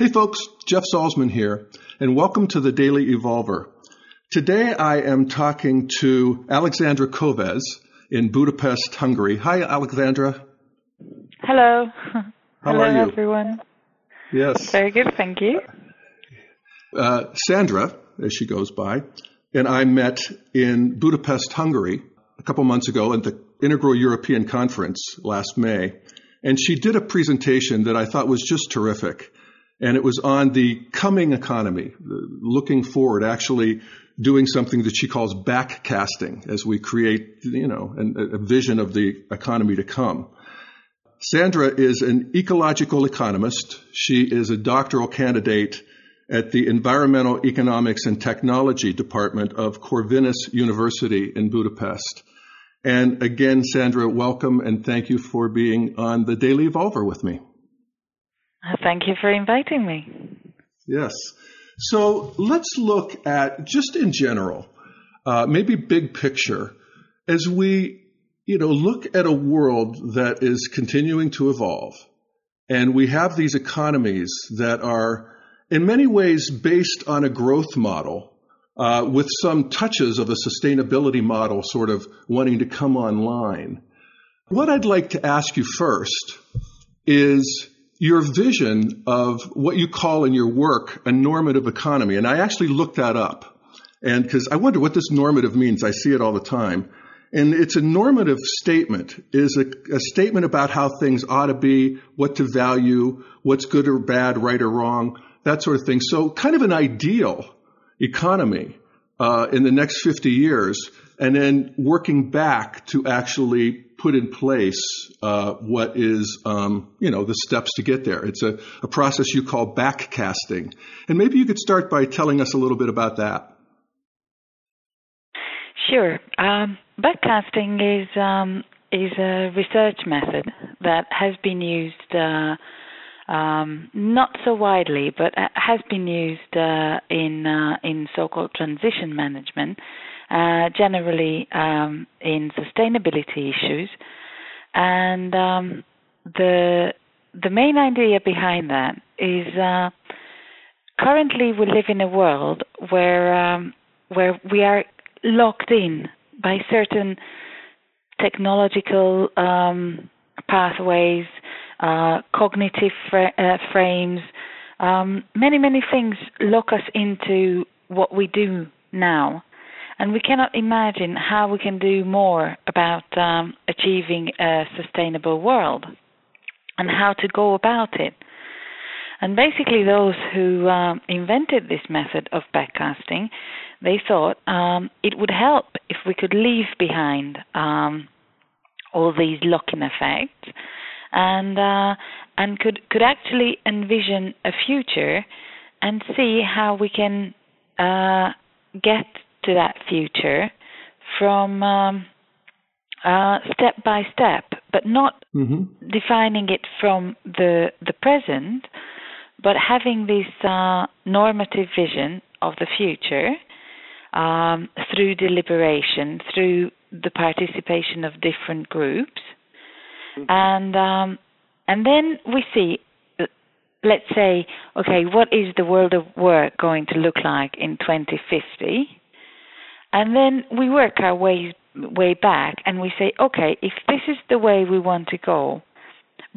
Hey folks, Jeff Salzman here, and welcome to the Daily Evolver. Today I am talking to Alexandra Köves in Budapest, Hungary. Hi, Alexandra. Hello. How Hello, are you? everyone. Yes. Very good, thank you. Uh, Szandra, as she goes by, and I met in Budapest, Hungary, a couple months ago at the Integral European Conference last May. And she did a presentation that I thought was just terrific. And it was on the coming economy, looking forward, actually doing something that she calls backcasting as we create, you know, a vision of the economy to come. Szandra is an ecological economist. She is a doctoral candidate at the Environmental Economics and Technology Department of Corvinus University in Budapest. And again, Szandra, welcome and thank you for being on the Daily Evolver with me. Thank you for inviting me. Yes. So let's look at just in general, uh, maybe big picture, as we, you know, look at a world that is continuing to evolve, and we have these economies that are, in many ways, based on a growth model. Uh, with some touches of a sustainability model sort of wanting to come online. What I'd like to ask you first is your vision of what you call in your work a normative economy. And I actually looked that up. And because I wonder what this normative means, I see it all the time. And it's a normative statement, is a, a statement about how things ought to be, what to value, what's good or bad, right or wrong, that sort of thing. So kind of an ideal economy uh, in the next 50 years, and then working back to actually put in place uh, what is, um, you know, the steps to get there. It's a, a process you call backcasting. And maybe you could start by telling us a little bit about that. Sure. Um, backcasting is um, is a research method that has been used uh, um, not so widely, but uh, has been used uh, in uh, in so-called transition management, uh, generally um, in sustainability issues, and um, the the main idea behind that is uh, currently we live in a world where um, where we are locked in by certain technological um, pathways, uh, cognitive uh, frames, um, many, many things lock us into what we do now. And we cannot imagine how we can do more about um, achieving a sustainable world and how to go about it. And basically, those who um, invented this method of backcasting, they thought um, it would help if we could leave behind um, all these lock-in effects and uh, and could could actually envision a future and see how we can uh, get to that future from um, uh, step by step, but not Mm-hmm. defining it from the the present, but having this uh, normative vision of the future um, through deliberation, through the participation of different groups, and um, and then we see. Let's say, okay, what is the world of work going to look like in 2050? And then we work our way way back, and we say, okay, if this is the way we want to go,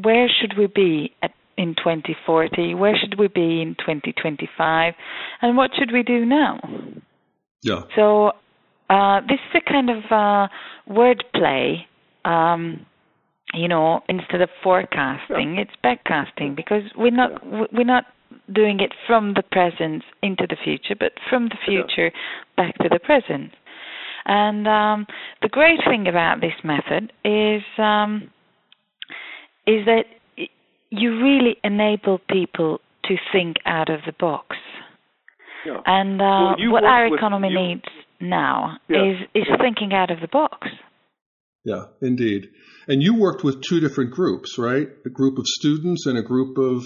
where should we be at, in 2040? Where should we be in 2025? And what should we do now? Yeah. So uh, this is a kind of uh, wordplay. Um, you know, instead of forecasting, it's backcasting because we're not we're not doing it from the present into the future, but from the future back to the present. And um, the great thing about this method is um, is that you really enable people to think out of the box. Yeah. And uh, Well, what our economy you- needs now Yeah. is is thinking out of the box. Yeah, indeed. And you worked with two different groups, right? A group of students and a group of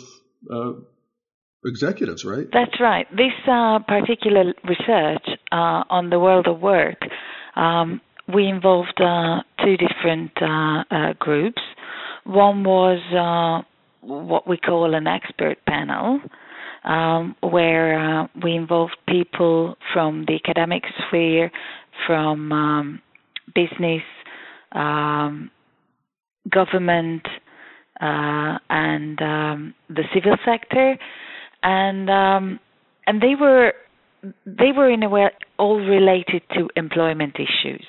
uh, executives, right? That's right. This uh, particular research uh, on the world of work, um, we involved uh, two different uh, uh, groups. One was uh, what we call an expert panel, um, where we involved people from the academic sphere, from um, business, um, government, and um, the civil sector, and um, and they were they were in a way all related to employment issues.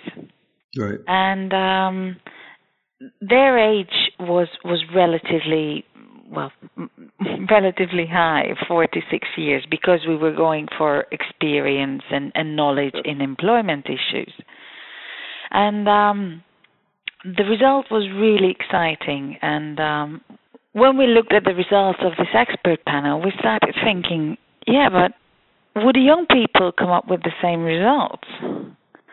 Right. And um, their age was was relatively well relatively high 46 years because we were going for experience and, and knowledge in employment issues and um, the result was really exciting and um, when we looked at the results of this expert panel we started thinking yeah but would young people come up with the same results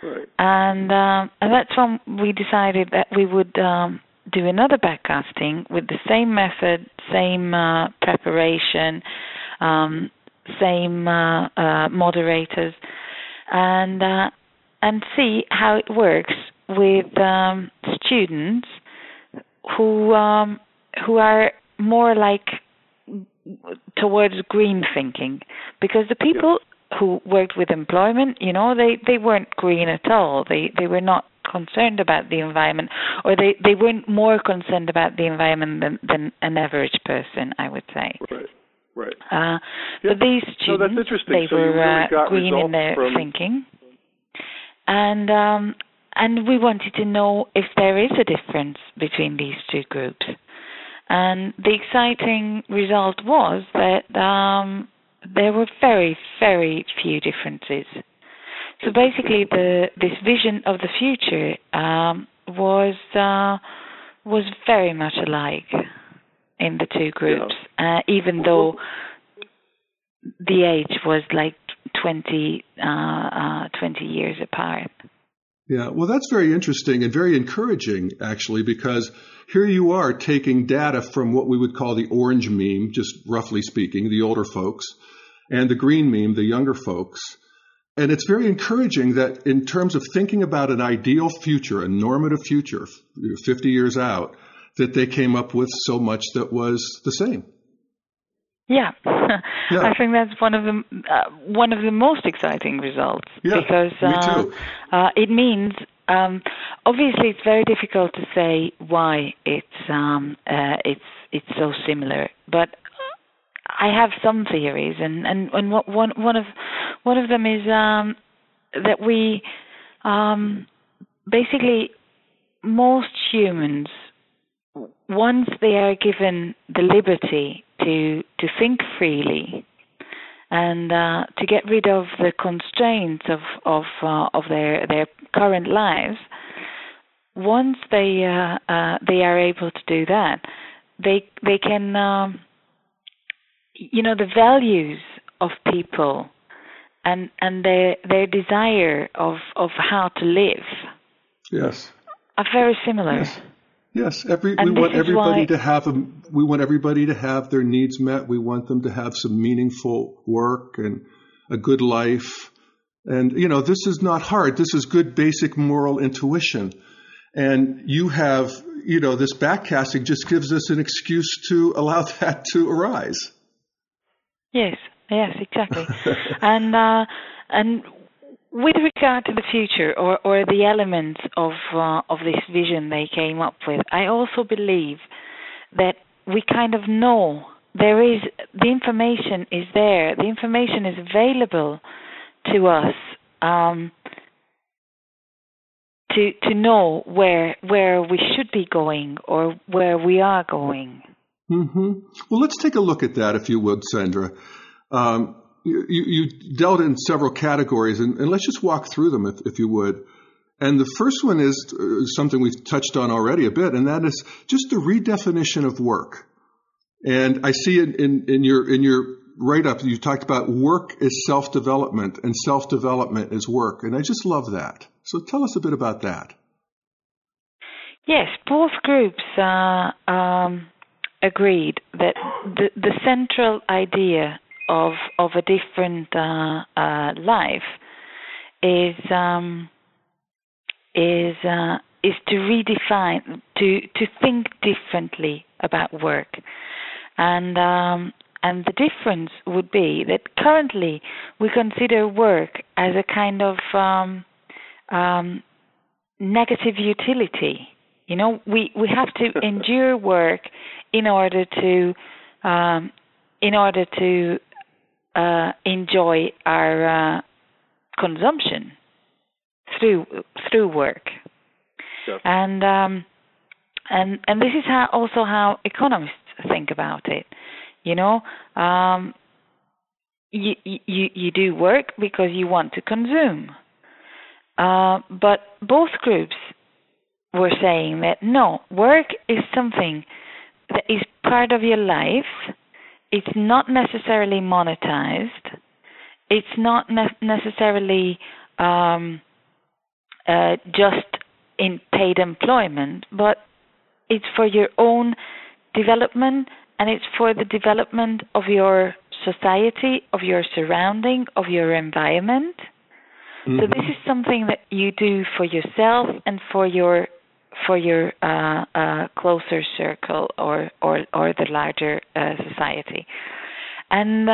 Right. and um, and that's when we decided that we would um, do another backcasting with the same method, same uh, preparation, um, same uh, uh, moderators, and uh, and see how it works with um, students who um, who are more like towards green thinking, because the people who worked with employment, you know, they they weren't green at all. They they were not concerned about the environment, or they they weren't more concerned about the environment than than an average person, I would say. Right. Right. Uh, Yeah. But these No, that's students, interesting. they So were really uh, green in their from- thinking, and um, and we wanted to know if there is a difference between these two groups. And the exciting result was that um, there were very, very few differences. So basically, the this vision of the future um, was uh, was very much alike in the two groups, uh, even though the age was like 20, uh, uh, 20 years apart. Yeah, well, that's very interesting and very encouraging, actually, because here you are taking data from what we would call the orange meme, just roughly speaking, the older folks, and the green meme, the younger folks. And it's very encouraging that in terms of thinking about an ideal future, a normative future, 50 years out, that they came up with so much that was the same. Yeah, Yeah. I think that's one of the uh, one of the most exciting results Yeah, because uh, too. Uh, it means um, obviously it's very difficult to say why it's um, uh, it's it's so similar, but I have some theories, and and and what, one one of one of them is um, that we um, basically most humans once they are given the liberty to to think freely and uh, to get rid of the constraints of of uh, of their their current lives, once they uh, uh, they are able to do that, they they can um, you know the values of people and and their their desire of of how to live Yes. are very similar. Yes. Yes, every And we want everybody why- to have a, we want everybody to have their needs met. We want them to have some meaningful work and a good life. And you know, this is not hard. This is good basic moral intuition. And you have, you know, this backcasting just gives us an excuse to allow that to arise. Yes, yes, exactly. and uh, and with regard to the future or, or the elements of uh, of this vision they came up with, I also believe that we kind of know there is the information is there. The information is available to us um, to to know where where we should be going or where we are going. Mm-hmm. Well, let's take a look at that, if you would, Szandra. Um, you, you dealt in several categories, and, and let's just walk through them, if, if you would. And the first one is uh, something we've touched on already a bit, and that is just the redefinition of work. And I see in, in, in your in your write up you talked about work is self development and self development is work, and I just love that. So tell us a bit about that. Yes, both groups uh, um, agreed that the, the central idea of of a different uh, uh, life is um, is uh, is to redefine to to think differently about work, and um, and the difference would be that currently we consider work as a kind of um, um, negative utility. You know, we, we have to endure work in order to um, in order to uh, enjoy our uh, consumption through through work. And um, and and this is how also how economists think about it. You know, um, you you you do work because you want to consume. Uh, but both groups were saying that no, work is something that is part of your life. It's not necessarily monetized. It's not ne- necessarily um, uh, just in paid employment, but it's for your own development and it's for the development of your society, of your surrounding, of your environment. Mm-hmm. So this is something that you do for yourself and for your for your uh, uh, closer circle or or or the larger uh, society, and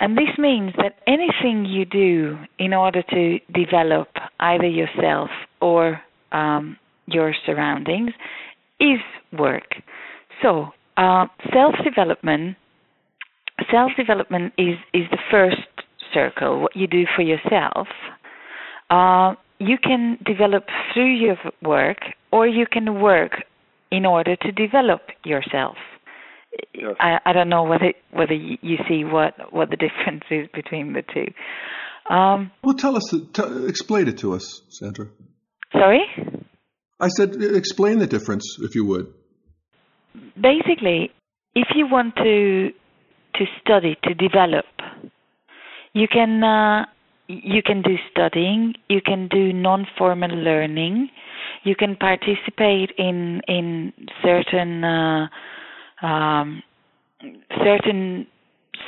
and this means that anything you do in order to develop either yourself or um, your surroundings is work. So uh, self development self development is is the first circle. What you do for yourself. Uh, you can develop through your work, or you can work in order to develop yourself. Yes. I, I don't know whether whether you see what what the difference is between the two. Um, well, tell us, t- explain it to us, Szandra. Sorry. I said, explain the difference, if you would. Basically, if you want to to study to develop, you can uh, you can do studying, you can do non-formal learning, you can participate in in certain uh, um, certain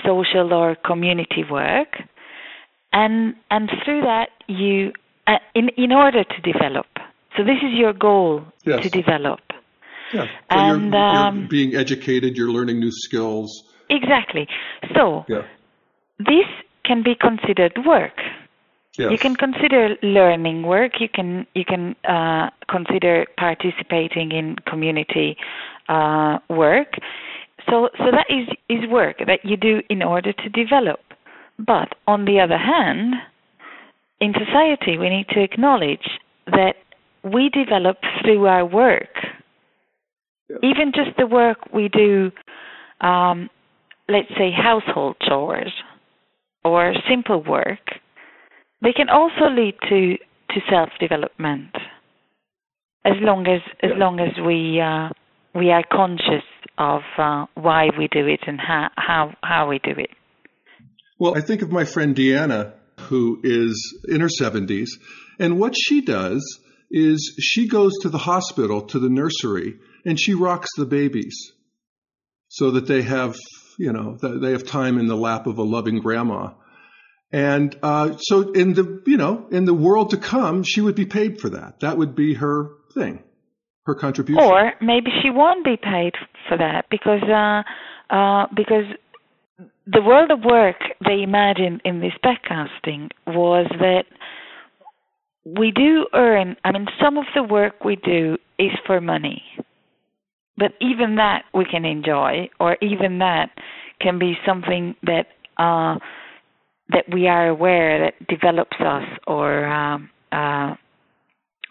social or community work, and and through that you uh, in in order to develop. So this is your goal yes. to develop. Yeah. So and you're, um, you're being educated, you're learning new skills. Exactly. So yeah. this can be considered work. Yes. You can consider learning work. You can you can uh, consider participating in community uh, work. So so that is is work that you do in order to develop. But on the other hand, in society we need to acknowledge that we develop through our work. Yeah. Even just the work we do, um, let's say household chores or simple work, they can also lead to, to self development as long as as long as we uh, we are conscious of uh, why we do it and how, how how we do it. Well, I think of my friend Deanna, who is in her 70s, and what she does is she goes to the hospital, to the nursery, and she rocks the babies so that they have, you know, they have time in the lap of a loving grandma. And uh, so, in the you know, in the world to come, she would be paid for that. That would be her thing, her contribution. Or maybe she won't be paid for that because uh, uh, because the world of work they imagined in this backcasting was that we do earn. I mean, some of the work we do is for money, but even that we can enjoy, or even that can be something that uh, that we are aware that develops us or um, uh,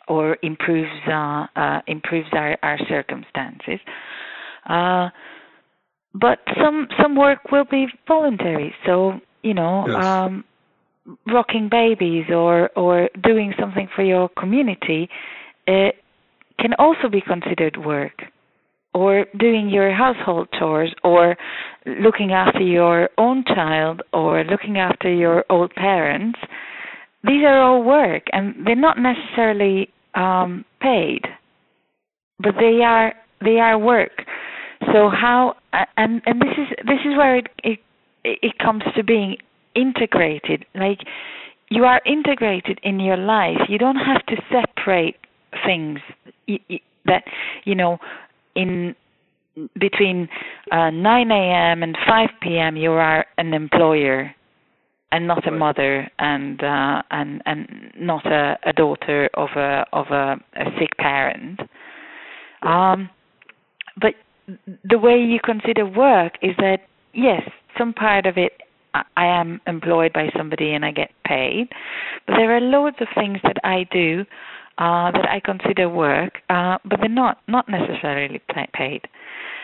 or improves uh, uh, improves our, our circumstances. Uh, but some some work will be voluntary. So you know, Yes. um, rocking babies or or doing something for your community uh, can also be considered work. Or doing your household chores, or looking after your own child, or looking after your old parents. These are all work, and they're not necessarily um, paid, but they are they are work. So how and and this is this is where it it, it comes to being integrated. Like you are integrated in your life. You don't have to separate things that you know in between uh, 9 a.m. and 5 p.m. you are an employer and not a mother and uh, and and not a, a daughter of a of a, a sick parent. Um, but the way you consider work is that yes, some part of it I I am employed by somebody and I get paid, but there are loads of things that I do uh, that I consider work, uh, but they're not not necessarily paid.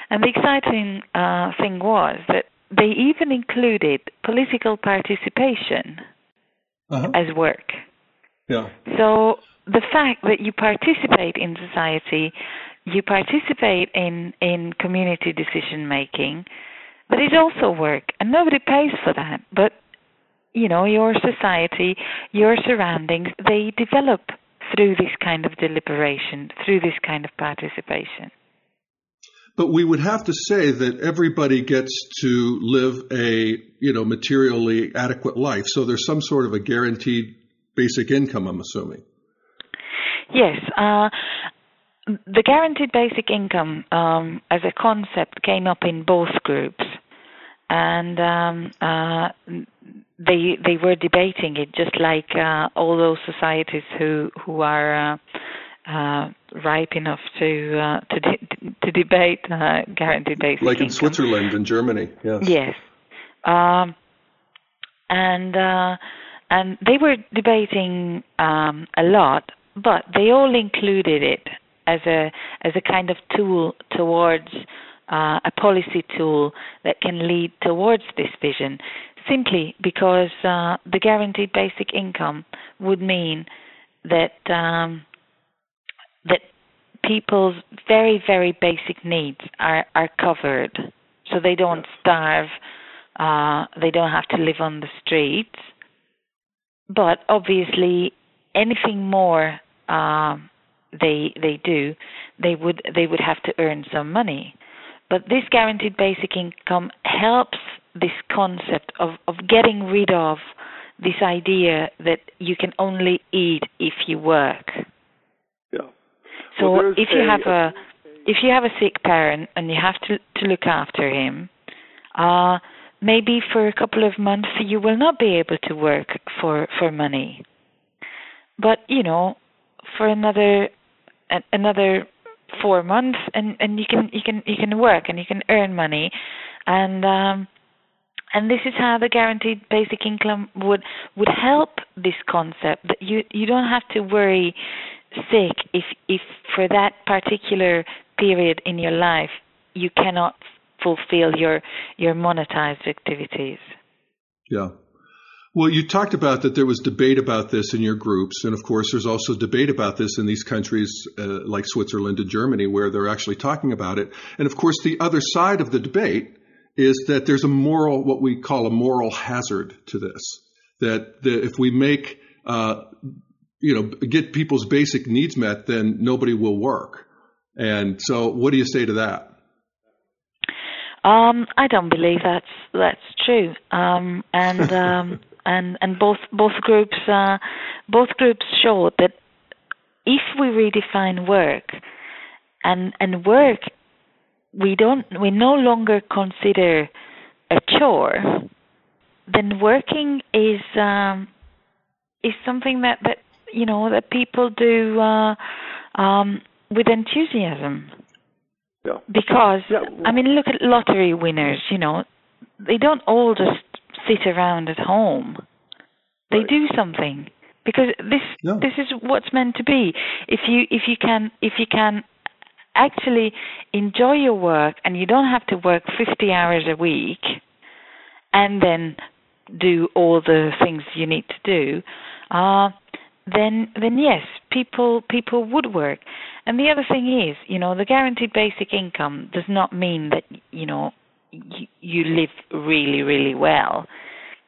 And the exciting uh, thing was that they even included political participation Uh-huh. as work. Yeah. So the fact that you participate in society, you participate in, in community decision making, but it's also work, and nobody pays for that. But you know, your society, your surroundings, they develop through this kind of deliberation, through this kind of participation. But we would have to say that everybody gets to live a, you know, materially adequate life. So there's some sort of a guaranteed basic income, I'm assuming. Yes, uh, the guaranteed basic income um, as a concept came up in both groups, and um, uh, they they were debating it just like uh, all those societies who who are uh, uh, ripe enough to uh, to de- to debate uh, guaranteed basic Like in. Switzerland and Germany. Yes. Yes. Um, and uh, and they were debating um, a lot, but they all included it as a as a kind of tool towards uh, a policy tool that can lead towards this vision. Simply because uh, the guaranteed basic income would mean that um, that people's very very basic needs are are covered, so they don't starve, uh, they don't have to live on the streets. But obviously, anything more um, they they do, they would they would have to earn some money. But this guaranteed basic income helps this concept of, of getting rid of this idea that you can only eat if you work. Yeah. So Well, if you a- have a if you have a sick parent and you have to to look after him, uh, maybe for a couple of months you will not be able to work for for money. But you know, for another another four months, and and you can you can you can work and you can earn money, and um, and this is how the guaranteed basic income would would help this concept that you you don't have to worry sick if if for that particular period in your life you cannot fulfill your your monetized activities. Yeah. Well, you talked about that there was debate about this in your groups, and of course, there's also debate about this in these countries uh, like Switzerland and Germany, where they're actually talking about it. And of course, the other side of the debate is that there's a moral, what we call a moral hazard to this. That if we make, uh, you know, get people's basic needs met, then nobody will work. And so, what do you say to that? Um, I don't believe that's that's true. Um, and um, and and both both groups uh, both groups showed that if we redefine work and and work we don't we no longer consider a chore, then working is um, is something that that you know that people do uh, um, with enthusiasm Yeah. because Yeah. I mean, look at lottery winners. You know, they don't all just sit around at home. They Right. do something because this Yeah. this is what's meant to be. If you if you can if you can actually enjoy your work and you don't have to work 50 hours a week and then do all the things you need to do uh then then yes people people would work and the other thing is you know the guaranteed basic income does not mean that you know you, you live really really well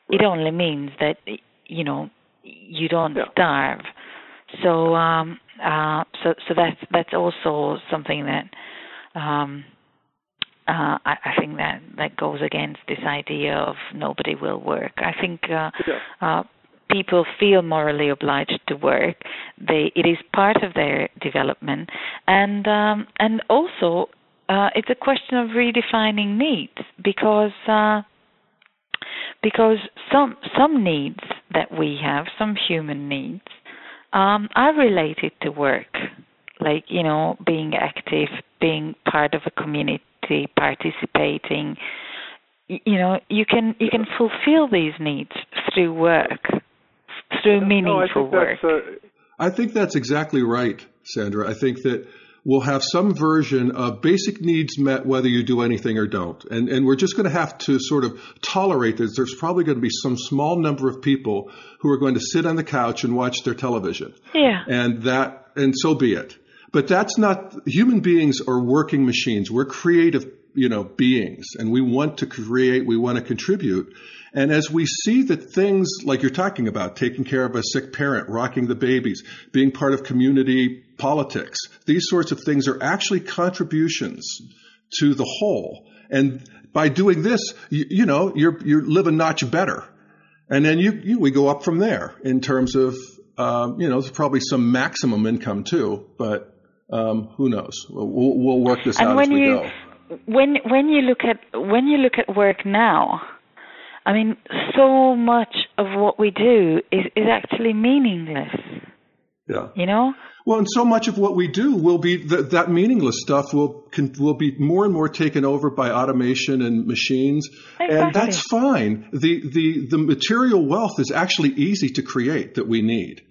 it only means that you know you don't Yeah. starve so um uh so so that's that's also something that um uh, I, I think that that goes against this idea of nobody will work. I think uh, Yeah. uh, people feel morally obliged to work. They it is part of their development, and um, and also uh, it's a question of redefining needs because uh, because some some needs that we have, some human needs, um, are related to work, like you know being active, being part of a community, participating. You know, you can you can fulfill these needs through work, through meaningful no, I work. Uh, I think that's exactly right, Szandra. I think that we'll have some version of basic needs met whether you do anything or don't. And, and we're just going to have to sort of tolerate this. There's probably going to be some small number of people who are going to sit on the couch and watch their television. Yeah. And that, and so be it. But that's not, human beings are working machines. We're creative, you know, beings and we want to create, we want to contribute. And as we see that things like you're talking about, taking care of a sick parent, rocking the babies, being part of community politics, these sorts of things are actually contributions to the whole. And by doing this, you, you know, you're, you live a notch better. And then you, you, we go up from there in terms of, um, you know, there's probably some maximum income too, but um, who knows? We'll, we'll work this and out when as we you, go. When when you look at when you look at work now, I mean, so much of what we do is, is actually meaningless. Yeah. You know? Well, and so much of what we do will be that, that meaningless stuff will can, will be more and more taken over by automation and machines, exactly. and that's fine. the the The material wealth is actually easy to create that we need.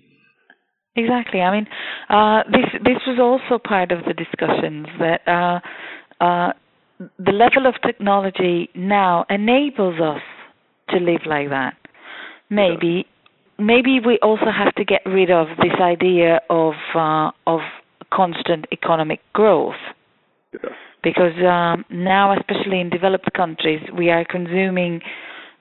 Exactly. I mean, uh, this this was also part of the discussions that uh, uh, the level of technology now enables us to live like that. Maybe maybe we also have to get rid of this idea of uh, of constant economic growth. Yes. Because um, now, especially in developed countries, we are consuming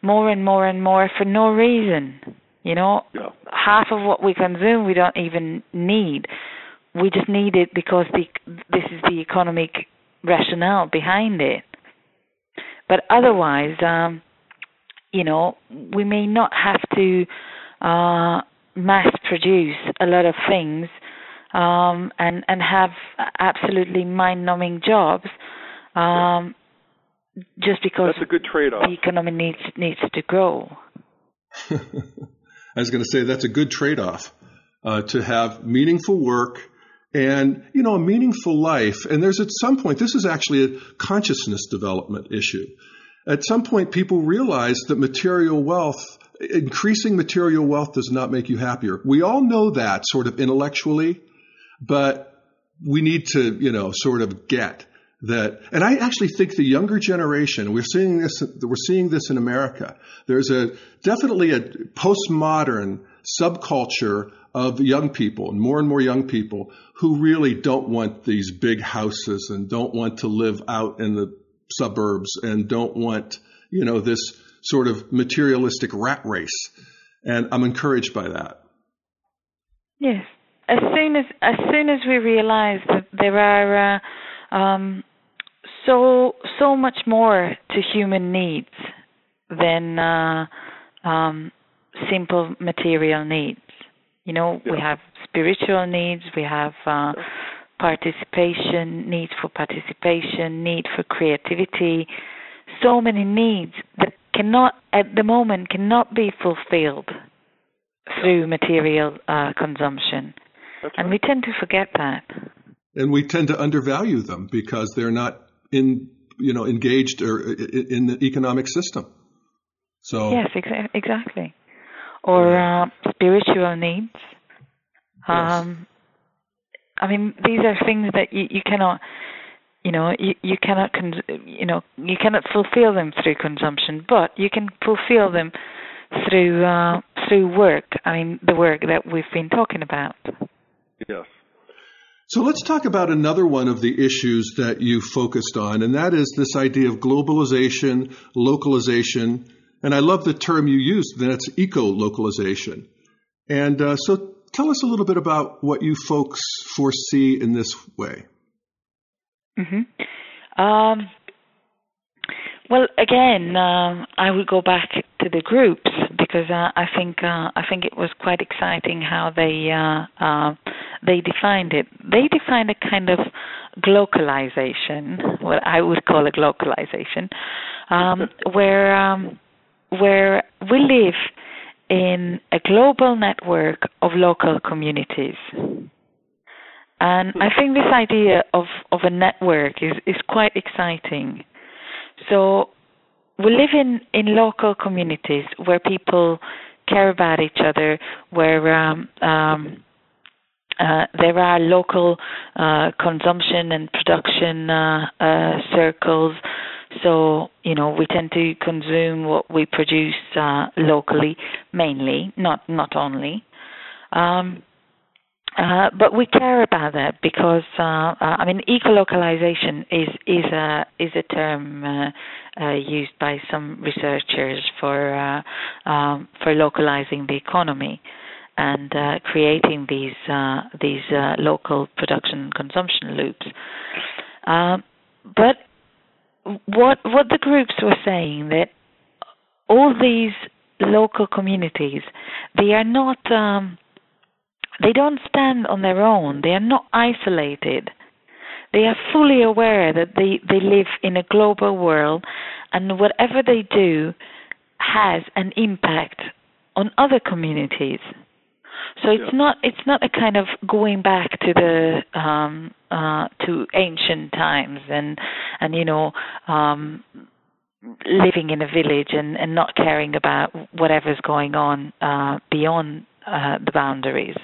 more and more and more for no reason. You know, yeah. half of what we consume we don't even need. We just need it because the this is the economic rationale behind it. But otherwise, um, you know, we may not have to uh, mass produce a lot of things um, and and have absolutely mind-numbing jobs um, just because that's a good trade-off. the economy needs needs to grow. I was going to say that's a good trade-off uh, to have meaningful work and you know a meaningful life. And there's at some point this is actually a consciousness development issue. At some point, people realize that material wealth increasing material wealth does not make you happier. We all know that sort of intellectually, but we need to, you know, sort of get that. And I actually think the younger generation, we're seeing this, we're seeing this in America. There's a definitely a postmodern subculture of young people and more and more young people who really don't want these big houses and don't want to live out in the suburbs and don't want, you know, this sort of materialistic rat race. And I'm encouraged by that. Yes. As soon as as soon as we realize that there are uh, um, so so much more to human needs than uh, um, simple material needs. You know, yeah. we have spiritual needs, we have uh, participation, need for participation, need for creativity, so many needs that cannot at the moment cannot be fulfilled through material uh, consumption, That's and we tend to forget that. And we tend to undervalue them because they're not in, you know, engaged or in the economic system. So yes, exa- exactly. Or uh, spiritual needs. Um, I mean, these are things that you, you cannot you know you, you cannot con- you know you cannot fulfill them through consumption but you can fulfill them through uh, through work i mean the work that we've been talking about Yes. So let's talk about another one of the issues that you focused on, and that is this idea of globalization, localization, and I love the term you used, that's eco-localization. And uh, so tell us a little bit about what you folks foresee in this way. Mm-hmm. Um, well, again, um, I would go back to the groups because uh, I think uh, I think it was quite exciting how they uh, uh, they defined it. They defined a kind of globalization, what I would call a globalization, um, where um, where we live in a global network of local communities. And I think this idea of, of a network is, is quite exciting. So we live in, in local communities where people care about each other, where um, um, uh, there are local uh, consumption and production uh, uh circles. So, you know, we tend to consume what we produce uh, locally, mainly, not not only. Um, uh, but we care about that because uh, uh, I mean ecolocalization is is a is a term uh, uh, used by some researchers for uh, um, for localizing the economy and creating these these local production consumption loops. But what what the groups were saying that all these local communities they are not um, they don't stand on their own. They are not isolated. They are fully aware that they, they live in a global world and whatever they do has an impact on other communities. So it's yeah. not it's not a kind of going back to the um, uh, to ancient times and and you know um, living in a village and, and not caring about whatever's going on uh, beyond uh, the boundaries.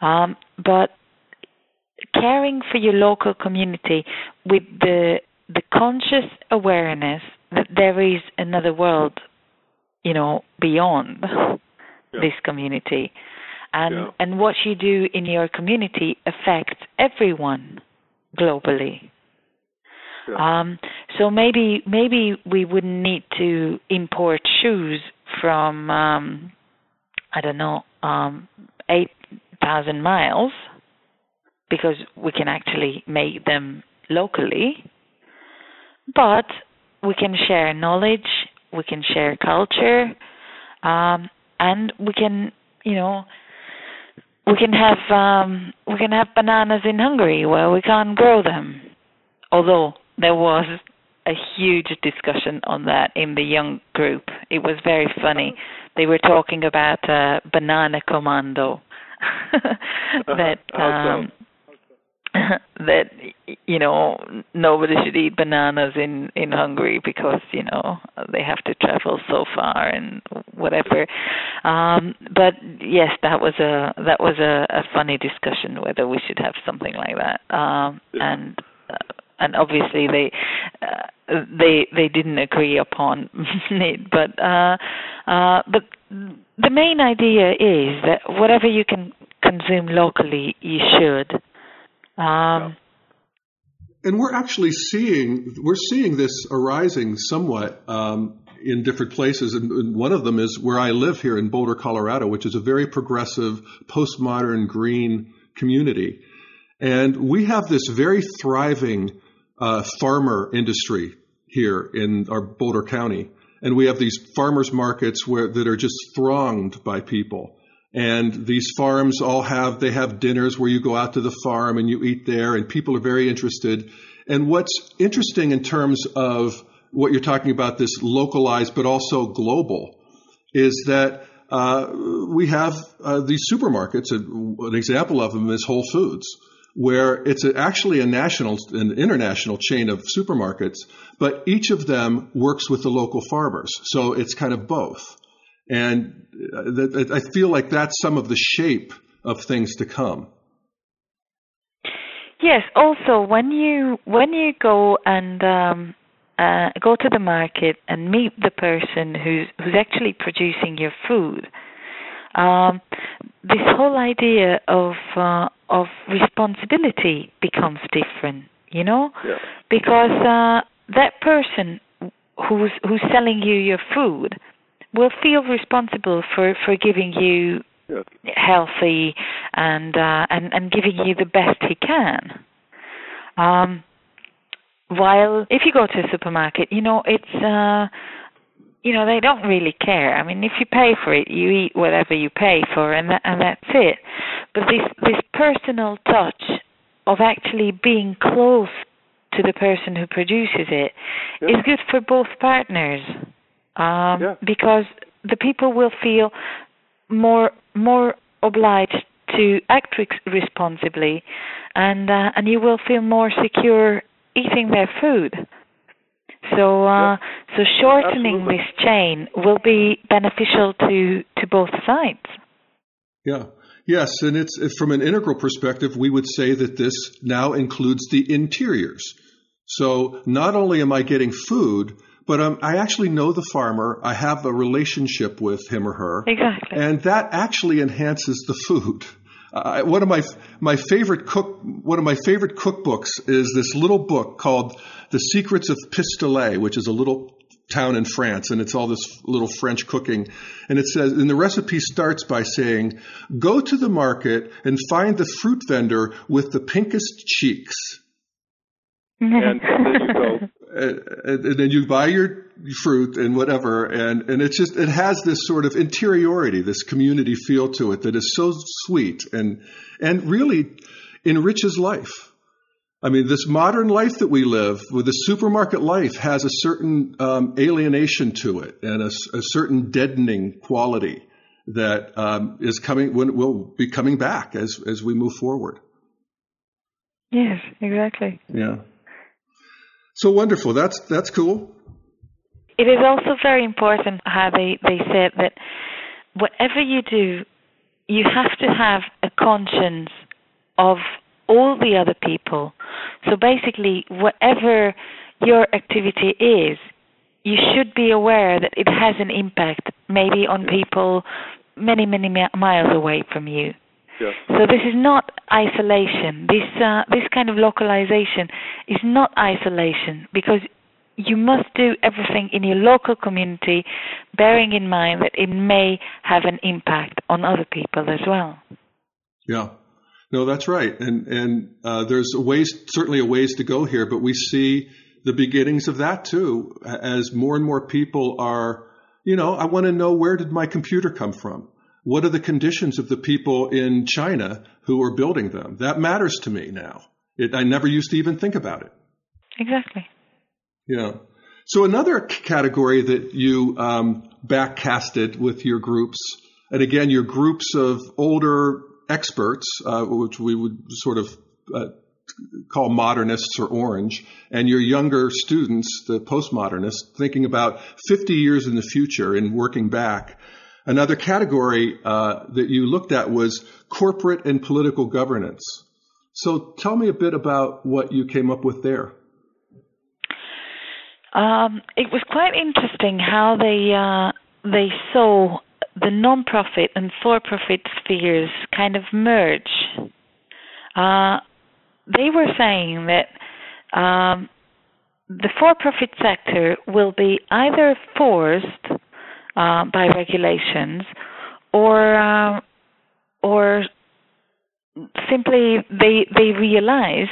Um, but caring for your local community with the the conscious awareness that there is another world, you know, beyond yeah. this community, and yeah. and what you do in your community affects everyone globally. Yeah. Um, so maybe maybe we wouldn't need to import shoes from um, I don't know um, eight thousand miles because we can actually make them locally, but we can share knowledge, we can share culture, um, and we can, you know, we can have um, we can have bananas in Hungary where we can't grow them. Although there was a huge discussion on that in the young group. It was very funny. They were talking about uh, banana commando that um that you know nobody should eat bananas in in Hungary because you know they have to travel so far and whatever. Um but yes that was a that was a, a funny discussion whether we should have something like that. Um and uh, and obviously they uh, they they didn't agree upon it. But uh uh but the main idea is that whatever you can consume locally, you should. Um, and we're actually seeing we're seeing this arising somewhat um, in different places, and one of them is where I live here in Boulder, Colorado, which is a very progressive, postmodern, green community, and we have this very thriving uh, farmer industry here in our Boulder County, and we have these farmers markets where that are just thronged by people and these farms all have they have dinners where you go out to the farm and you eat there and people are very interested. And what's interesting in terms of what you're talking about this localized but also global is that uh, we have uh, these supermarkets an example of them is whole foods where it's actually a national an international chain of supermarkets but each of them works with the local farmers. So it's kind of both and I feel like that's some of the shape of things to come. Yes. Also, when you when you go and um, uh, go to the market and meet the person who's who's actually producing your food, um, this whole idea of uh, of responsibility becomes different. You know, yeah. because uh, that person who's who's selling you your food will feel responsible for, for giving you yes. healthy and uh, and and giving you the best he can. Um, while if you go to a supermarket, you know it's uh, you know they don't really care. I mean, if you pay for it, you eat whatever you pay for, and that, and that's it. but this this personal touch of actually being close to the person who produces it Yeah. is good for both partners um, Yeah. because the people will feel more more obliged to act re- responsibly, and uh, and you will feel more secure eating their food. So uh, so shortening Absolutely. this chain will be beneficial to to both sides. Yeah. Yes, and it's from an integral perspective, we would say that this now includes the interiors. So not only am I getting food, but um, I actually know the farmer. I have a relationship with him or her, Exactly. and that actually enhances the food. Uh, one of my my favorite cook one of my favorite cookbooks is this little book called The Secrets of Pistolet, which is a little town in France, and it's all this little French cooking. And it says, and the recipe starts by saying, "Go to the market and find the fruit vendor with the pinkest cheeks." And there you go. and, and then you buy your fruit and whatever, and and it's just it has this sort of interiority, this community feel to it that is so sweet and and really enriches life. I mean, this modern life that we live with the supermarket life has a certain um, alienation to it and a, a certain deadening quality that um, is coming when will be coming back as as we move forward. yes, exactly. Yeah. So wonderful. That's that's cool. It is also very important how they, they said that whatever you do, you have to have a conscience of all the other people. So basically, whatever your activity is, you should be aware that it has an impact, maybe on people many, many miles away from you. So this is not isolation. This uh, this kind of localization is not isolation because you must do everything in your local community, bearing in mind that it may have an impact on other people as well. Yeah. No, that's right. And and uh, there's a ways certainly a ways to go here, but we see the beginnings of that too as more and more people are, you know, I want to know where did my computer come from? What are the conditions of the people in China who are building them? That matters to me now. It, I never used to even think about it. Exactly. Yeah. So another category that you um, backcasted with your groups, and again, your groups of older experts, uh, which we would sort of uh, call modernists or orange, and your younger students, the postmodernists, thinking about 50 years in the future and working back. Another category uh, that you looked at was corporate and political governance. So tell me a bit about what you came up with there. Um, it was quite interesting how they uh, they saw the non-profit and for-profit spheres kind of merge. Uh, they were saying that um, the for-profit sector will be either forced uh, by regulations or uh, or simply they they realize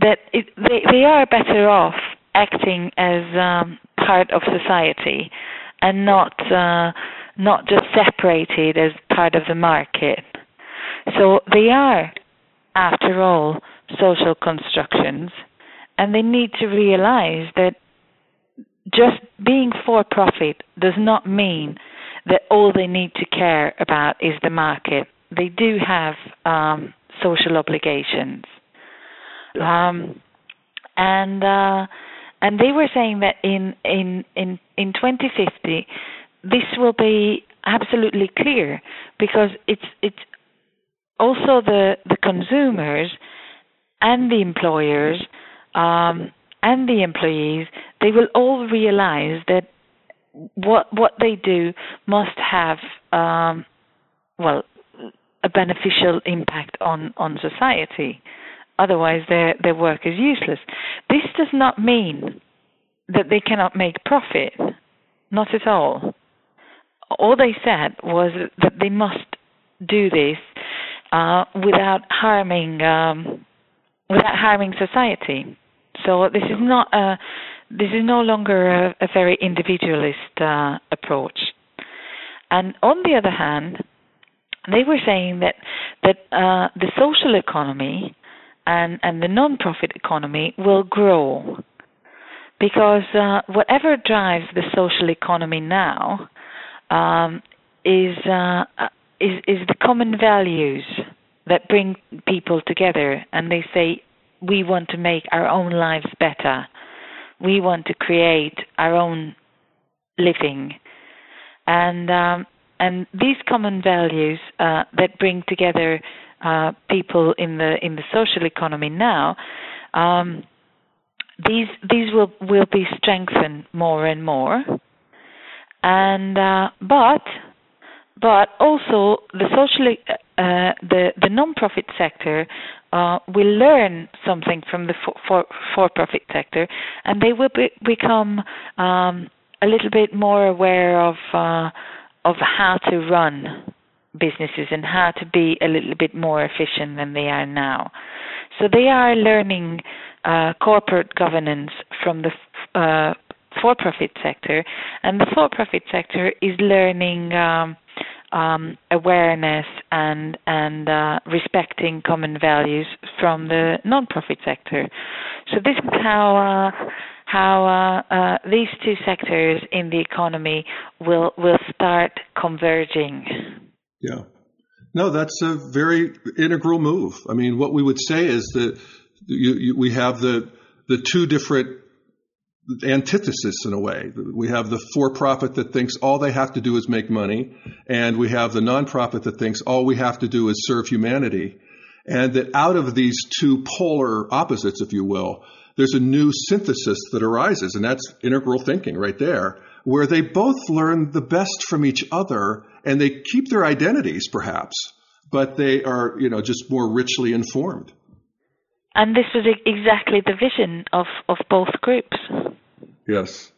that it, they they are better off acting as um, part of society and not uh, not just separated as part of the market. So they are, after all, social constructions, and they need to realize that just being for profit does not mean that all they need to care about is the market. They do have um, social obligations. Um, and uh, and they were saying that in in in in 2050 this will be absolutely clear because it's it's also the the consumers and the employers um, and the employees they will all realize that what what they do must have um, well a beneficial impact on on society. Otherwise their their work is useless. This does not mean that they cannot make profit. Not at all. All they said was that they must do this uh, without harming um, without harming society so this is not a this is no longer a, a very individualist uh, approach. And on the other hand they were saying that that uh, the social economy and, and the non-profit economy will grow. Because uh, whatever drives the social economy now um, is, uh, is is the common values that bring people together, and they say we want to make our own lives better, we want to create our own living, and um, and these common values uh, that bring together uh, people in the in the social economy now. Um, these these will will be strengthened more and more, and uh, but but also the social uh, the the non-profit sector uh, will learn something from the for, for, for-profit sector, and they will be, become um, a little bit more aware of uh, of how to run businesses and how to be a little bit more efficient than they are now. So they are learning uh, corporate governance from the uh, for-profit sector, and the for-profit sector is learning um, um, awareness and and uh, respecting common values from the non-profit sector. So this is how uh, how uh, uh these two sectors in the economy will will start converging. Yeah. No, that's a very integral move. I mean, what we would say is that you, you, we have the the two different antithesis in a way. We have the for-profit that thinks all they have to do is make money, and we have the nonprofit that thinks all we have to do is serve humanity. And that out of these two polar opposites, if you will, there's a new synthesis that arises, and that's integral thinking right there, where they both learn the best from each other, and they keep their identities, perhaps, but they are, you know, just more richly informed. And this was exactly the vision of, of both groups. Yes.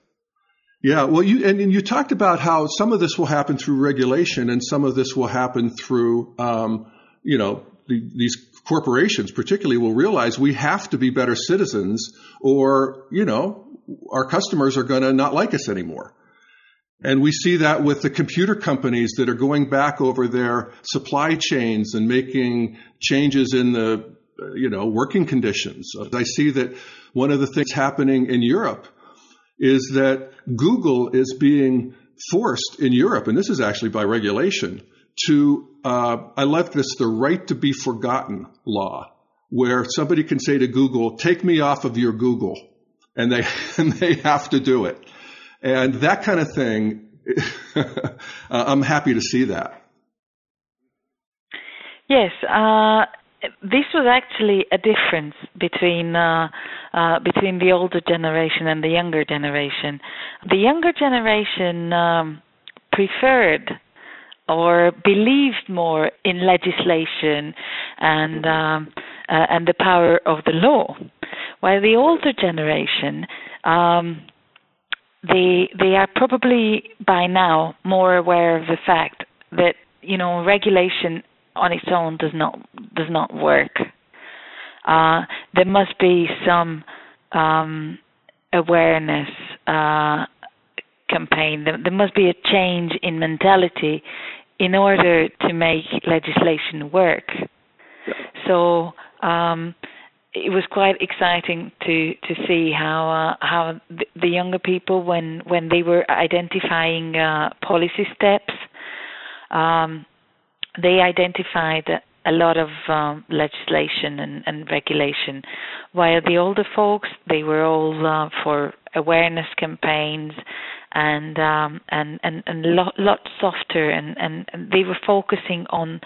Yeah, well, you and, and, you talked about how some of this will happen through regulation, and some of this will happen through, um, you know, the, these corporations, particularly, will realize we have to be better citizens, or you know, our customers are going to not like us anymore. And we see that with the computer companies that are going back over their supply chains and making changes in the, you know, working conditions. I see that one of the things happening in Europe is that Google is being forced in Europe, and this is actually by regulation, to, uh, I left this the right to be forgotten law, where somebody can say to Google, take me off of your Google, and they, and they have to do it. And that kind of thing, I'm happy to see that. Yes, uh, this was actually a difference between uh, uh, between the older generation and the younger generation. The younger generation um, preferred or believed more in legislation and um, uh, and the power of the law, while the older generation um, they they are probably by now more aware of the fact that you know regulation on its own does not does not work. Uh, there must be some um, awareness uh, campaign. There, there, must be a change in mentality in order to make legislation work. So um, it was quite exciting to to see how uh, how the, the, younger people when when they were identifying uh, policy steps. Um, they identified a lot of um, legislation and, and, regulation, while the older folks they were all uh, for awareness campaigns and um, and and, and lot, lot softer and, and, and they were focusing on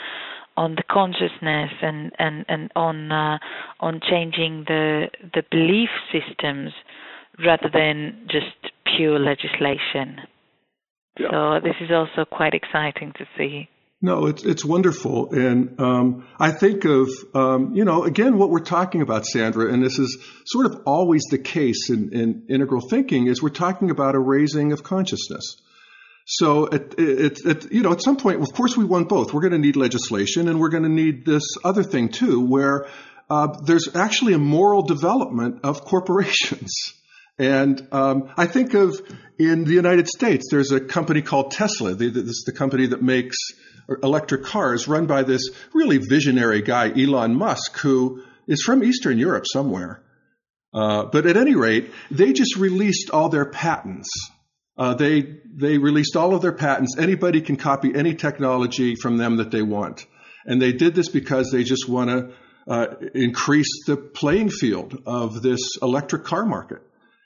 on the consciousness and and and on uh, on changing the the belief systems rather than just pure legislation. Yeah. So this is also quite exciting to see. No, it's it's wonderful, and um, I think of um, you know again what we're talking about, Szandra, and this is sort of always the case in, in integral thinking is we're talking about a raising of consciousness. So at, at, at, you know at some point, of course, we want both. We're going to need legislation, and we're going to need this other thing too, where uh, there's actually a moral development of corporations. And um, I think of in the United States, there's a company called Tesla. This is the company that makes electric cars run by this really visionary guy, Elon Musk, who is from Eastern Europe somewhere. Uh, but at any rate, they just released all their patents. Uh, they they released all of their patents. Anybody can copy any technology from them that they want, and they did this because they just want to uh, increase the playing field of this electric car market.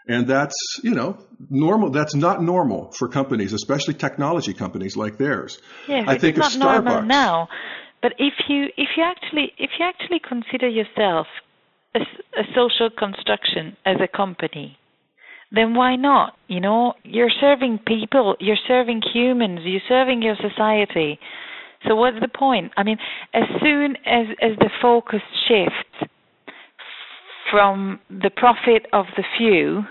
And that's, you know, normal. That's not normal for companies, especially technology companies like theirs. Yes, I think it's not Starbucks. normal now. But if you if you actually if you actually consider yourself a, a social construction as a company, then why not? You know, you're serving people, you're serving humans, you're serving your society. So what's the point? I mean, as soon as as the focus shifts from the profit of the few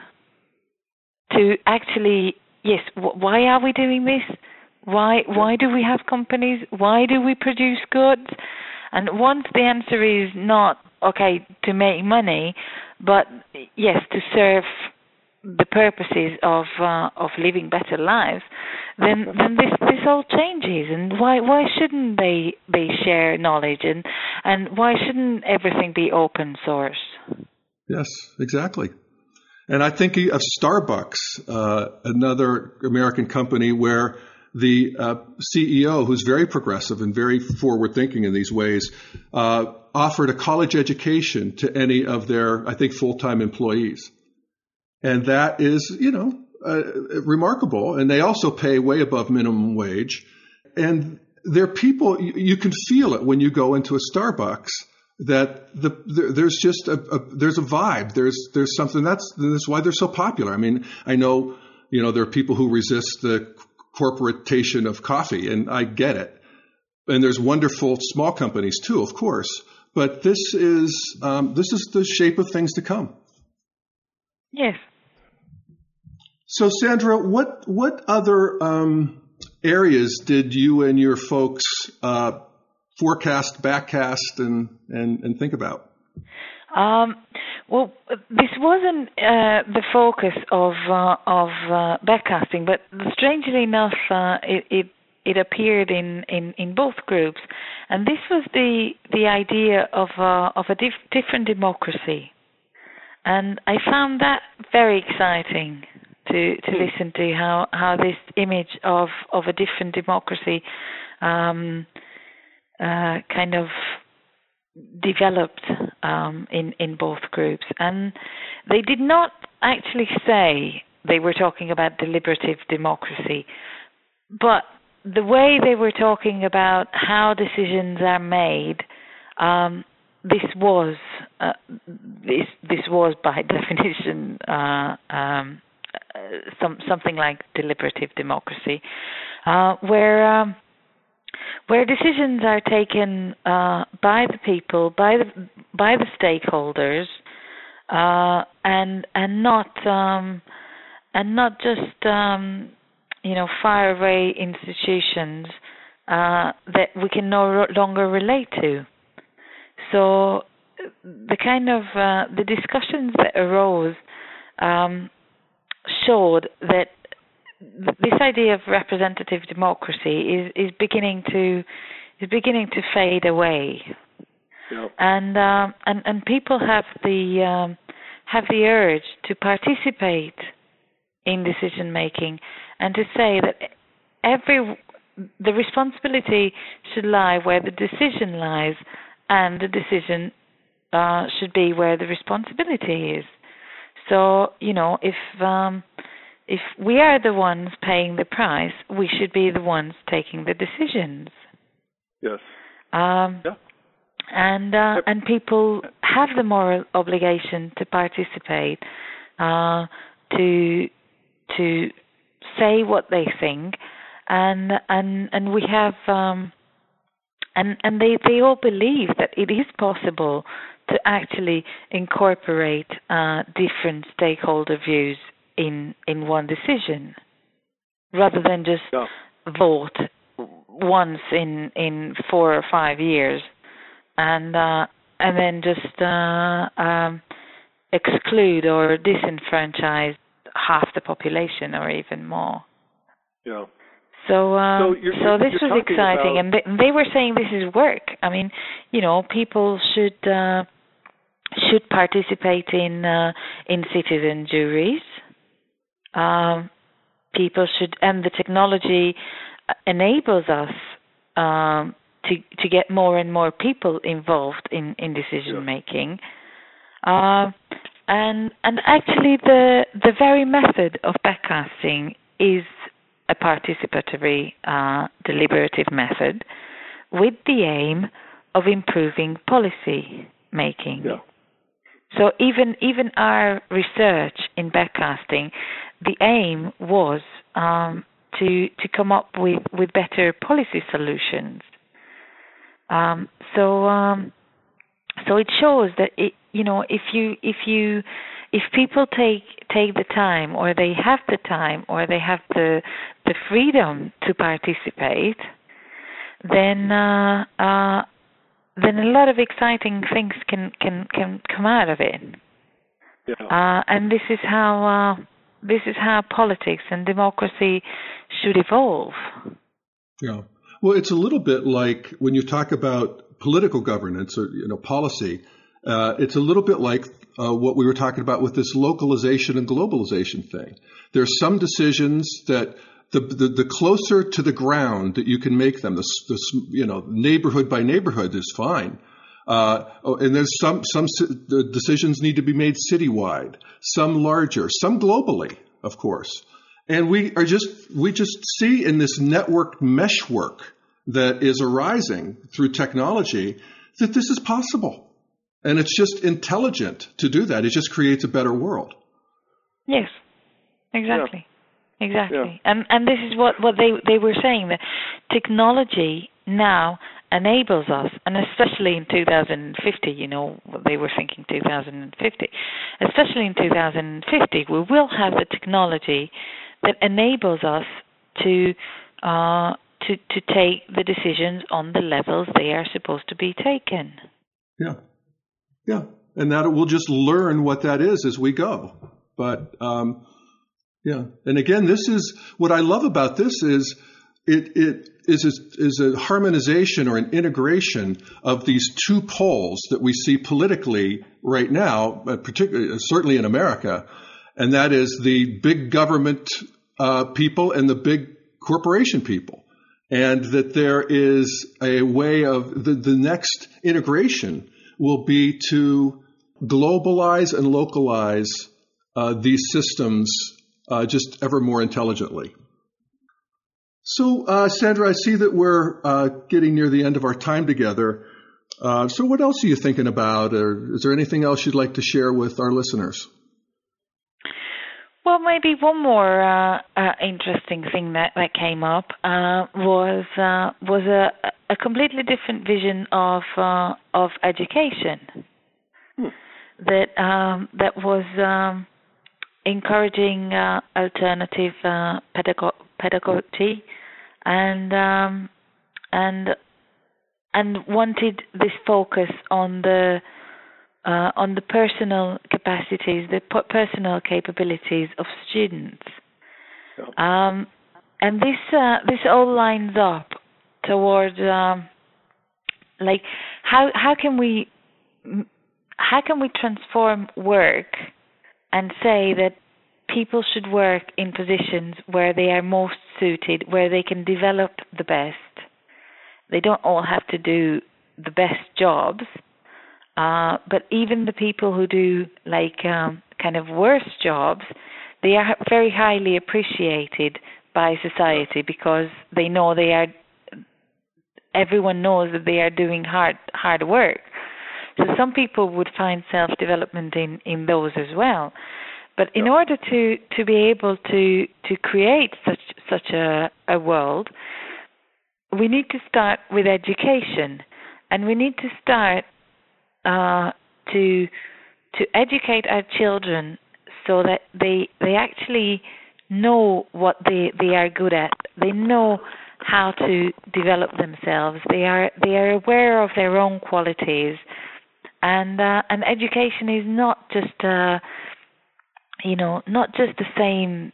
to actually yes, why are we doing this? Why why do we have companies? Why do we produce goods? And once the answer is not okay to make money, but yes to serve the purposes of uh, of living better lives, then then this this all changes. And why why shouldn't they they share knowledge and and why shouldn't everything be open source? Yes, exactly. And I think of Starbucks, uh, another American company where the uh, CEO, who's very progressive and very forward thinking in these ways, uh, offered a college education to any of their, I think, full time employees. And that is, you know, uh, remarkable. And they also pay way above minimum wage. And they're people, you, you can feel it when you go into a Starbucks that the, there, there's just a, a, there's a vibe. There's there's something that's that's why they're so popular. I mean, I know you know there are people who resist the corporatization of coffee, and I get it. And there's wonderful small companies too, of course. But this is um, this is the shape of things to come. Yes. So, Szandra, what what other um, areas did you and your folks uh, forecast, backcast, and and, and think about? Um, well, this wasn't uh, the focus of uh, of uh, backcasting, but strangely enough, uh, it, it, it appeared in, in, in both groups, and this was the the idea of uh, of a dif- different democracy, and I found that very exciting to to listen to how how this image of of a different democracy. Um, uh, kind of developed um, in in both groups, and they did not actually say they were talking about deliberative democracy, but the way they were talking about how decisions are made, um, this was uh, this this was by definition uh, um, uh, some something like deliberative democracy, uh, where um, where decisions are taken uh, by the people, by the by the stakeholders, uh, and and not um, and not just um, you know far away institutions uh, that we can no longer relate to. So the kind of uh, the discussions that arose um, showed that this idea of representative democracy is is beginning to is beginning to fade away, and um, and and people have the um, have the urge to participate in decision making and to say that every the responsibility should lie where the decision lies, and the decision uh, should be where the responsibility is. So you know if um, if we are the ones paying the price, we should be the ones taking the decisions. Yes. Um, yeah. And uh, and people have the moral obligation to participate, uh, to to say what they think, and and and we have um, and and they they all believe that it is possible to actually incorporate uh, different stakeholder views in in one decision rather than just yeah. vote once in in four or five years and uh, and then just uh, um, exclude or disenfranchise half the population or even more. Yeah. So, um, so, you're, so this you're was exciting, and they, they, were saying this is work. I mean, you know, people should uh, should participate in uh, in citizen juries. Um, people should, and the technology enables us um, to to get more and more people involved in in decision making. Uh, and and actually, the the very method of backcasting is a participatory uh, deliberative method with the aim of improving policy making. Yeah. So even even our research in backcasting, the aim was um, to to come up with, with better policy solutions. Um, so um, so it shows that it, you know if you if you if people take take the time or they have the time or they have the the freedom to participate, then uh, uh, then a lot of exciting things can can can come out of it. Yeah. Uh, and this is how uh, this is how politics and democracy should evolve. Yeah. Well, it's a little bit like when you talk about political governance or you know policy. Uh, it's a little bit like uh, what we were talking about with this localization and globalization thing. There's some decisions that the, the, the closer to the ground that you can make them, the, the you know neighborhood by neighborhood is fine. Uh, oh, and there's some some decisions need to be made citywide, some larger, some globally, of course. And we are just we just see in this networked meshwork that is arising through technology that this is possible. And it's just intelligent to do that. It just creates a better world. Yes, exactly. Yeah. Exactly. Yeah. And and this is what, what they, they were saying that technology now enables us, and especially in 2050, you know, they were thinking 2050, especially in 2050, we will have the technology that enables us to uh, to to take the decisions on the levels they are supposed to be taken. Yeah. Yeah, and that we'll just learn what that is as we go. But um, yeah, and again, this is what I love about this is it it is a, is a harmonization or an integration of these two poles that we see politically right now, uh, particularly certainly in America, and that is the big government uh, people and the big corporation people and that there is a way of the, the next integration will be to globalize and localize uh, these systems uh, just ever more intelligently. So, uh, Szandra, I see that we're uh, getting near the end of our time together. Uh, so, what else are you thinking about, or is there anything else you'd like to share with our listeners? Well, maybe one more uh, uh, interesting thing that, that came up uh, was uh, was a, a completely different vision of uh, of education hmm. that um, that was um, encouraging uh, alternative pedago- pedagogy and um, and and wanted this focus on the uh, on the personal capacities, the personal capabilities of students. Um, and this uh, this all lines up towards um, like how how can we how can we transform work and say that people should work in positions where they are most suited, where they can develop the best. They don't all have to do the best jobs, uh, but even the people who do like um, kind of worse jobs, they are very highly appreciated by society because they know they are. Everyone knows that they are doing hard hard work. So some people would find self development in in those as well. But in order to to be able to to create such such a a world, we need to start with education, and we need to start uh, to to educate our children so that they they actually know what they they are good at. They know how to develop themselves. They are they are aware of their own qualities, and uh, and education is not just uh, you know not just the same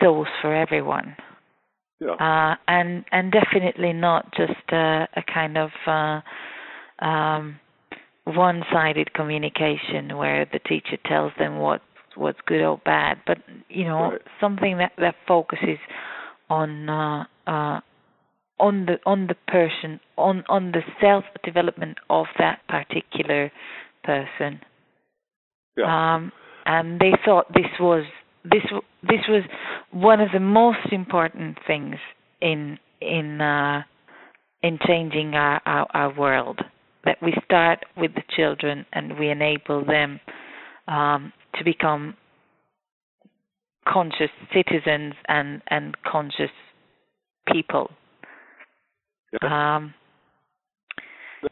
source for everyone. Yeah. Uh, and and definitely not just a, a kind of uh, um, one-sided communication where the teacher tells them what what's good or bad, but you know Right. something that that focuses on uh, uh, on the on the person, on on the self development of that particular person. Yeah. Um, and they thought this was this this was one of the most important things in in uh, in changing our, our, our world. That we start with the children and we enable them um, to become conscious citizens and and conscious people. yeah. Um,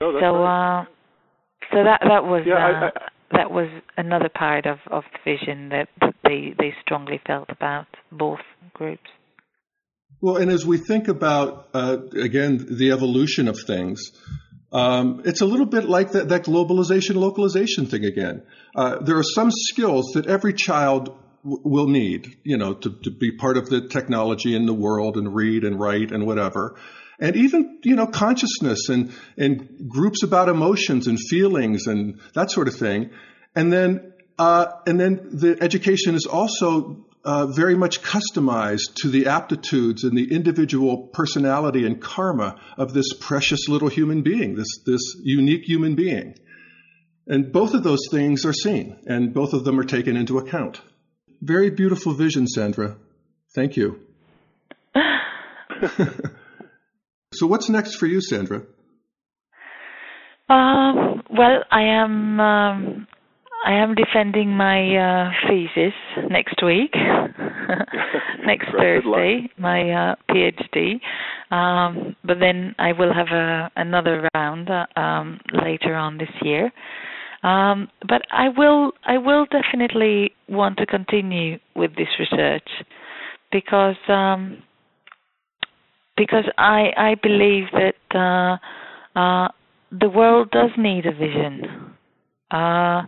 no, so right. uh, so that that was Yeah, I- uh, that was another part of of the vision that they they strongly felt about both groups. Well, and as we think about, uh, again, the evolution of things, um, it's a little bit like that, that globalization, localization thing again. Uh, there are some skills that every child will need, you know, to, to be part of the technology in the world and read and write and whatever. And even, you know, consciousness and, and groups about emotions and feelings and that sort of thing. And then, uh, and then the education is also uh, very much customized to the aptitudes and the individual personality and karma of this precious little human being, this this unique human being. And both of those things are seen, and both of them are taken into account. Very beautiful vision, Szandra. Thank you. so, what's next for you, Szandra? Um, well, I am um, I am defending my uh, thesis next week, next Thursday, my uh, PhD. Um, but then I will have a, another round uh, um, later on this year. Um, but I will I will definitely want to continue with this research because um, because I I believe that uh, uh, the world does need a vision. Uh,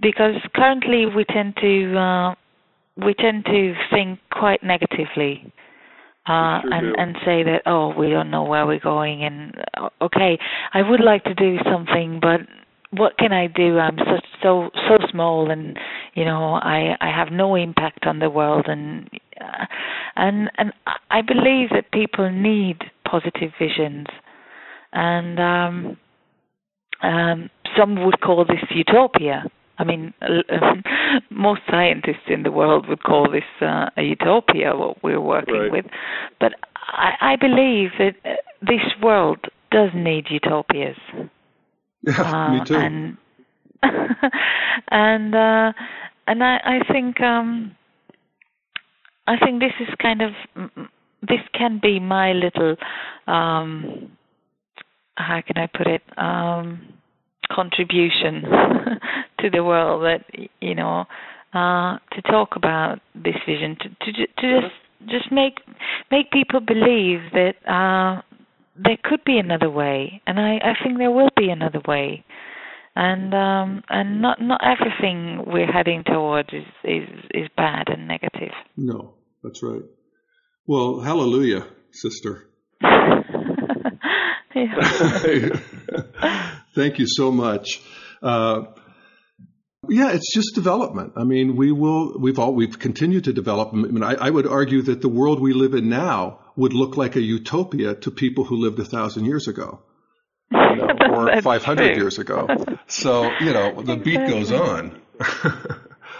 because currently we tend to uh, we tend to think quite negatively uh, sure and do. and say that oh we don't know where we're going and uh, okay I would like to do something but what can I do I'm such so so small and you know I I have no impact on the world and uh, and and I believe that people need positive visions and um um some would call this utopia I mean, most scientists in the world would call this uh, a utopia, what we're working Right. with. But I, I believe that uh, this world does need utopias. Yeah, Uh, me too. And and uh, and I, I think um, I think this is kind of this can be my little um, how can I put it um, contribution to the world that you know uh, to talk about this vision to to, to just just make make people believe that uh, there could be another way, and I, I think there will be another way, and um, and not not everything we're heading towards is is is bad and negative. no, that's right. Well, hallelujah, sister. Thank you so much. Uh, yeah, it's just development. I mean, we will. We've all we've continued to develop. I mean, I, I would argue that the world we live in now would look like a utopia to people who lived a thousand years ago, you know, or five hundred true. years ago. So you know, the beat goes on.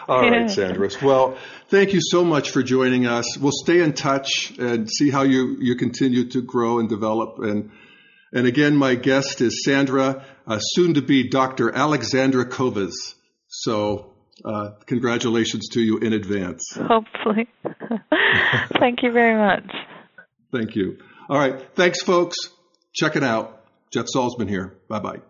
All right. Szandra. Well, thank you so much for joining us. We'll stay in touch and see how you you continue to grow and develop and. And again, my guest is Szandra, uh, soon to be Dr. Alexandra Köves. So, uh, congratulations to you in advance. Hopefully. Thank you very much. Thank you. All right. Thanks, folks. Check it out. Jeff Salzman here. Bye bye.